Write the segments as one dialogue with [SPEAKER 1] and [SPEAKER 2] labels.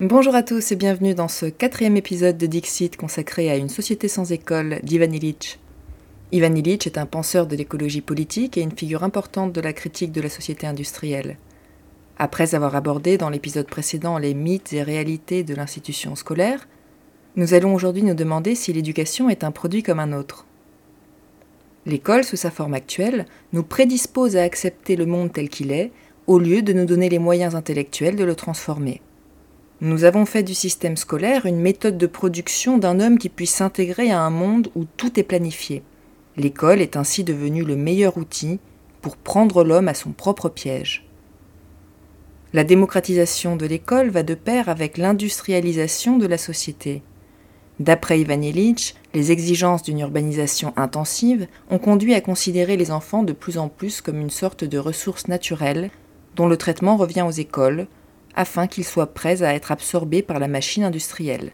[SPEAKER 1] Bonjour à tous et bienvenue dans ce quatrième épisode de Dixit consacré à une société sans école d'Ivan Illich. Ivan Illich est un penseur de l'écologie politique et une figure importante de la critique de la société industrielle. Après avoir abordé dans l'épisode précédent les mythes et réalités de l'institution scolaire, nous allons aujourd'hui nous demander si l'éducation est un produit comme un autre. L'école, sous sa forme actuelle, nous prédispose à accepter le monde tel qu'il est, au lieu de nous donner les moyens intellectuels de le transformer. Nous avons fait du système scolaire une méthode de production d'un homme qui puisse s'intégrer à un monde où tout est planifié. L'école est ainsi devenue le meilleur outil pour prendre l'homme à son propre piège. La démocratisation de l'école va de pair avec l'industrialisation de la société. D'après Ivan Illich, les exigences d'une urbanisation intensive ont conduit à considérer les enfants de plus en plus comme une sorte de ressource naturelle dont le traitement revient aux écoles, afin qu'ils soient prêts à être absorbés par la machine industrielle.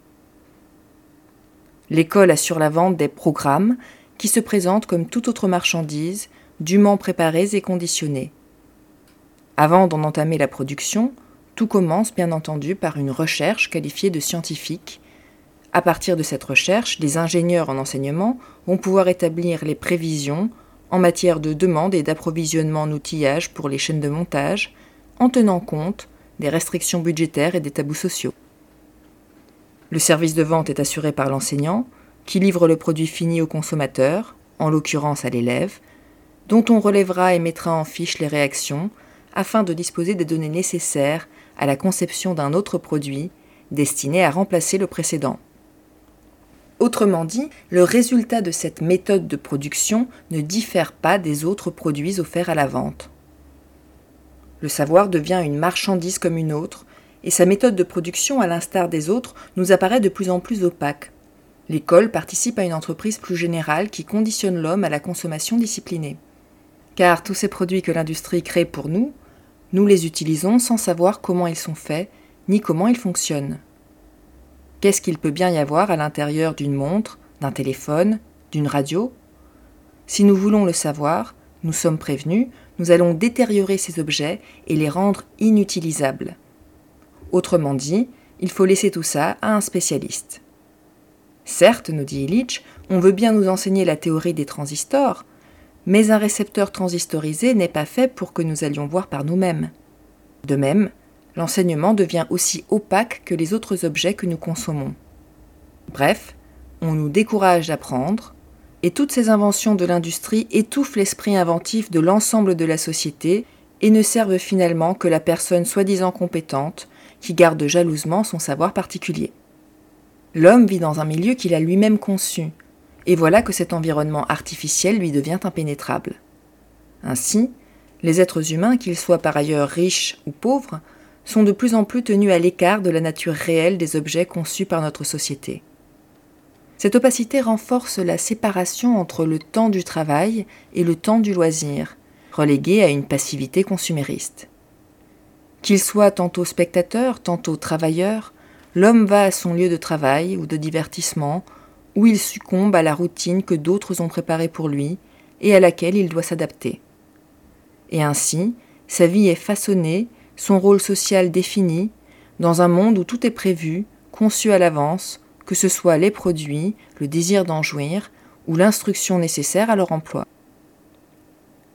[SPEAKER 1] L'école assure la vente des programmes qui se présentent comme toute autre marchandise, dûment préparées et conditionnées. Avant d'en entamer la production, tout commence bien entendu par une recherche qualifiée de scientifique. À partir de cette recherche, les ingénieurs en enseignement vont pouvoir établir les prévisions en matière de demande et d'approvisionnement en outillage pour les chaînes de montage, en tenant compte des restrictions budgétaires et des tabous sociaux. Le service de vente est assuré par l'enseignant, qui livre le produit fini au consommateur, en l'occurrence à l'élève, dont on relèvera et mettra en fiche les réactions afin de disposer des données nécessaires à la conception d'un autre produit destiné à remplacer le précédent. Autrement dit, le résultat de cette méthode de production ne diffère pas des autres produits offerts à la vente. Le savoir devient une marchandise comme une autre, et sa méthode de production, à l'instar des autres, nous apparaît de plus en plus opaque. L'école participe à une entreprise plus générale qui conditionne l'homme à la consommation disciplinée. Car tous ces produits que l'industrie crée pour nous, nous les utilisons sans savoir comment ils sont faits, ni comment ils fonctionnent. Qu'est-ce qu'il peut bien y avoir à l'intérieur d'une montre, d'un téléphone, d'une radio? Si nous voulons le savoir, nous sommes prévenus, nous allons détériorer ces objets et les rendre inutilisables. Autrement dit, il faut laisser tout ça à un spécialiste. Certes, nous dit Illich, on veut bien nous enseigner la théorie des transistors, mais un récepteur transistorisé n'est pas fait pour que nous allions voir par nous-mêmes. De même, l'enseignement devient aussi opaque que les autres objets que nous consommons. Bref, on nous décourage d'apprendre, et toutes ces inventions de l'industrie étouffent l'esprit inventif de l'ensemble de la société et ne servent finalement que la personne soi-disant compétente qui garde jalousement son savoir particulier. L'homme vit dans un milieu qu'il a lui-même conçu, et voilà que cet environnement artificiel lui devient impénétrable. Ainsi, les êtres humains, qu'ils soient par ailleurs riches ou pauvres, sont de plus en plus tenus à l'écart de la nature réelle des objets conçus par notre société. Cette opacité renforce la séparation entre le temps du travail et le temps du loisir, relégué à une passivité consumériste. Qu'il soit tantôt spectateur, tantôt travailleur, l'homme va à son lieu de travail ou de divertissement, où il succombe à la routine que d'autres ont préparée pour lui et à laquelle il doit s'adapter. Et ainsi, sa vie est façonnée, son rôle social défini, dans un monde où tout est prévu, conçu à l'avance, que ce soit les produits, le désir d'en jouir ou l'instruction nécessaire à leur emploi.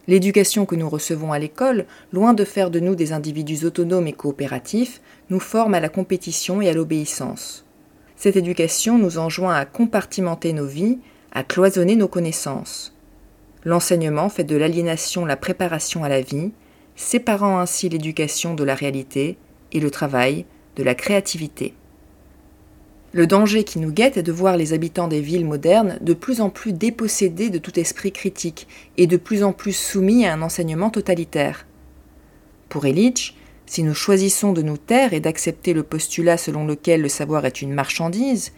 [SPEAKER 1] L'éducation que nous recevons à l'école, loin de faire de nous des individus autonomes et coopératifs, nous forme à la compétition et à l'obéissance. Cette éducation nous enjoint à compartimenter nos vies, à cloisonner nos connaissances. L'enseignement fait de l'aliénation la préparation à la vie, séparant ainsi l'éducation de la réalité et le travail de la créativité. Le danger qui nous guette est de voir les habitants des villes modernes de plus en plus dépossédés de tout esprit critique et de plus en plus soumis à un enseignement totalitaire. Pour Illich, si nous choisissons de nous taire et d'accepter le postulat selon lequel le savoir est une marchandise,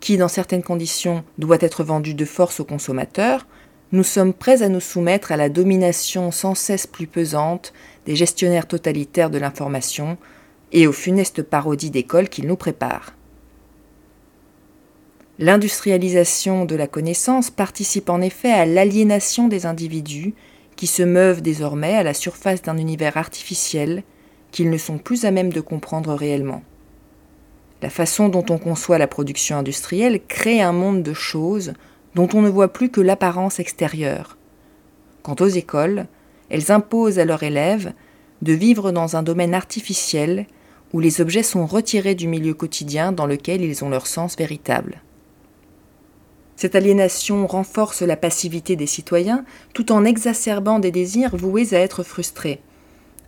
[SPEAKER 1] qui dans certaines conditions doit être vendue de force aux consommateurs, nous sommes prêts à nous soumettre à la domination sans cesse plus pesante des gestionnaires totalitaires de l'information et aux funestes parodies d'école qu'ils nous préparent. L'industrialisation de la connaissance participe en effet à l'aliénation des individus qui se meuvent désormais à la surface d'un univers artificiel qu'ils ne sont plus à même de comprendre réellement. La façon dont on conçoit la production industrielle crée un monde de choses dont on ne voit plus que l'apparence extérieure. Quant aux écoles, elles imposent à leurs élèves de vivre dans un domaine artificiel où les objets sont retirés du milieu quotidien dans lequel ils ont leur sens véritable. Cette aliénation renforce la passivité des citoyens tout en exacerbant des désirs voués à être frustrés.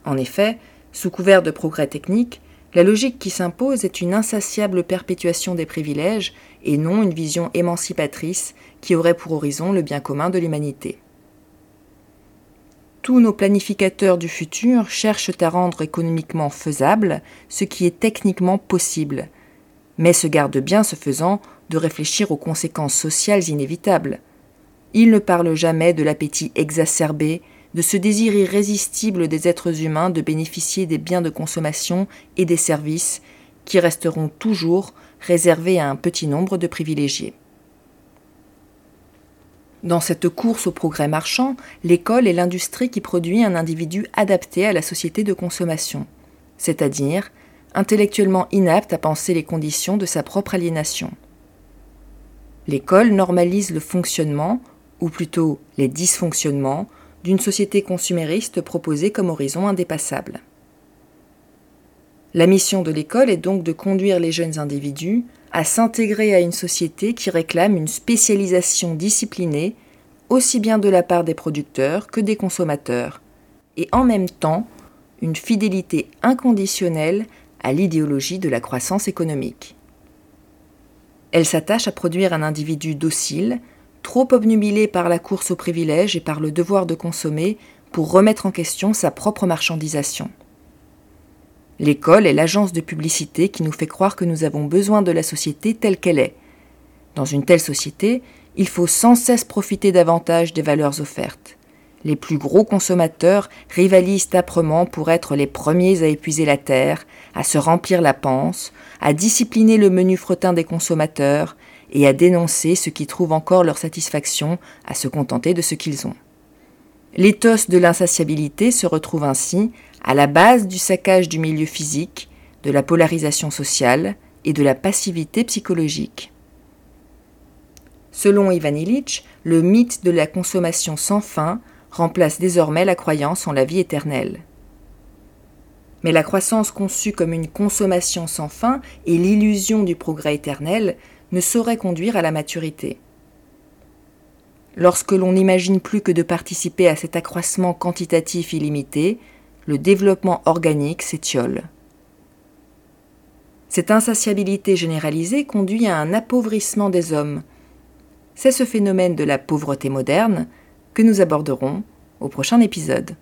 [SPEAKER 1] En effet, sous couvert de progrès techniques, la logique qui s'impose est une insatiable perpétuation des privilèges et non une vision émancipatrice qui aurait pour horizon le bien commun de l'humanité. Tous nos planificateurs du futur cherchent à rendre économiquement faisable ce qui est techniquement possible, mais se gardent bien ce faisant de réfléchir aux conséquences sociales inévitables. Ils ne parlent jamais de l'appétit exacerbé, de ce désir irrésistible des êtres humains de bénéficier des biens de consommation et des services qui resteront toujours réservés à un petit nombre de privilégiés. Dans cette course au progrès marchand, l'école est l'industrie qui produit un individu adapté à la société de consommation, c'est-à-dire intellectuellement inapte à penser les conditions de sa propre aliénation. L'école normalise le fonctionnement, ou plutôt les dysfonctionnements, d'une société consumériste proposée comme horizon indépassable. La mission de l'école est donc de conduire les jeunes individus à s'intégrer à une société qui réclame une spécialisation disciplinée, aussi bien de la part des producteurs que des consommateurs, et en même temps une fidélité inconditionnelle à l'idéologie de la croissance économique. Elle s'attache à produire un individu docile, trop obnubilé par la course au privilège et par le devoir de consommer pour remettre en question sa propre marchandisation. L'école est l'agence de publicité qui nous fait croire que nous avons besoin de la société telle qu'elle est. Dans une telle société, il faut sans cesse profiter davantage des valeurs offertes. Les plus gros consommateurs rivalisent âprement pour être les premiers à épuiser la terre, à se remplir la panse, à discipliner le menu fretin des consommateurs et à dénoncer ceux qui trouvent encore leur satisfaction à se contenter de ce qu'ils ont. L'éthos de l'insatiabilité se retrouve ainsi à la base du saccage du milieu physique, de la polarisation sociale et de la passivité psychologique. Selon Ivan Illich, le mythe de la consommation sans fin remplace désormais la croyance en la vie éternelle. Mais la croissance conçue comme une consommation sans fin et l'illusion du progrès éternel ne sauraient conduire à la maturité. Lorsque l'on n'imagine plus que de participer à cet accroissement quantitatif illimité, le développement organique s'étiole. Cette insatiabilité généralisée conduit à un appauvrissement des hommes. C'est ce phénomène de la pauvreté moderne que nous aborderons au prochain épisode.